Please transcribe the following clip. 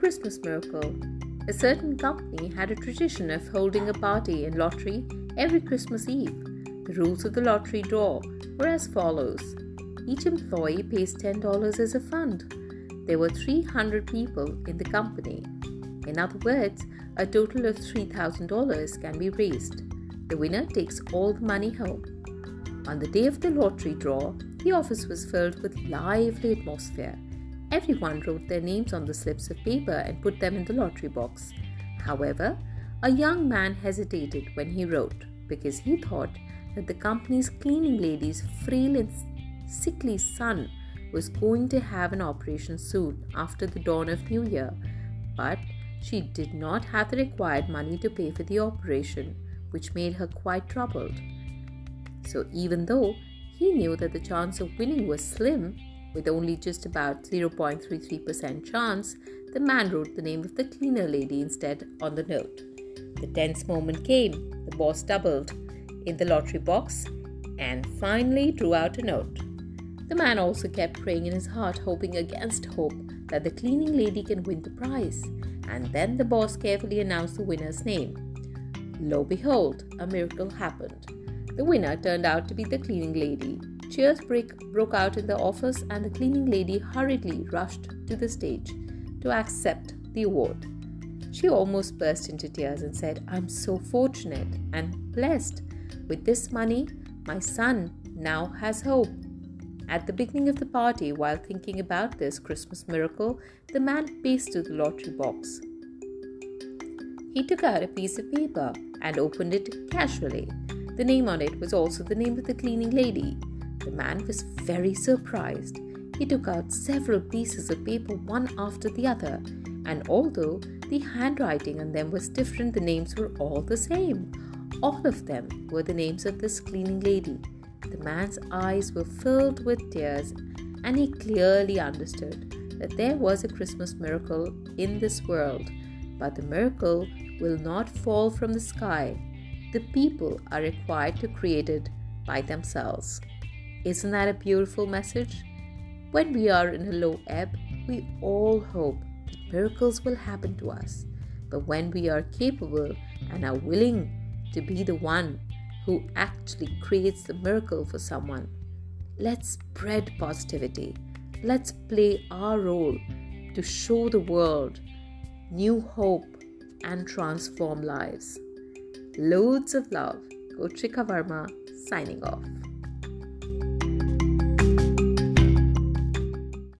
Christmas miracle. A certain company had a tradition of holding a party and lottery every Christmas Eve. The rules of the lottery draw were as follows each employee pays $10 as a fund. There were 300 people in the company. In other words, a total of $3,000 can be raised. The winner takes all the money home. On the day of the lottery draw, the office was filled with lively atmosphere. Everyone wrote their names on the slips of paper and put them in the lottery box. However, a young man hesitated when he wrote because he thought that the company's cleaning lady's frail and sickly son was going to have an operation soon after the dawn of New Year, but she did not have the required money to pay for the operation, which made her quite troubled. So, even though he knew that the chance of winning was slim, with only just about 0.33% chance, the man wrote the name of the cleaner lady instead on the note. The tense moment came. The boss doubled in the lottery box and finally drew out a note. The man also kept praying in his heart, hoping against hope that the cleaning lady can win the prize. And then the boss carefully announced the winner's name. Lo behold, a miracle happened. The winner turned out to be the cleaning lady. Cheers break, broke out in the office, and the cleaning lady hurriedly rushed to the stage to accept the award. She almost burst into tears and said, I'm so fortunate and blessed. With this money, my son now has hope. At the beginning of the party, while thinking about this Christmas miracle, the man paced to the lottery box. He took out a piece of paper and opened it casually. The name on it was also the name of the cleaning lady. The man was very surprised. He took out several pieces of paper, one after the other, and although the handwriting on them was different, the names were all the same. All of them were the names of this cleaning lady. The man's eyes were filled with tears, and he clearly understood that there was a Christmas miracle in this world, but the miracle will not fall from the sky. The people are required to create it by themselves. Isn't that a beautiful message? When we are in a low ebb, we all hope that miracles will happen to us. But when we are capable and are willing to be the one who actually creates the miracle for someone. Let's spread positivity. Let's play our role to show the world new hope and transform lives. Loads of love. Gotrika Varma signing off.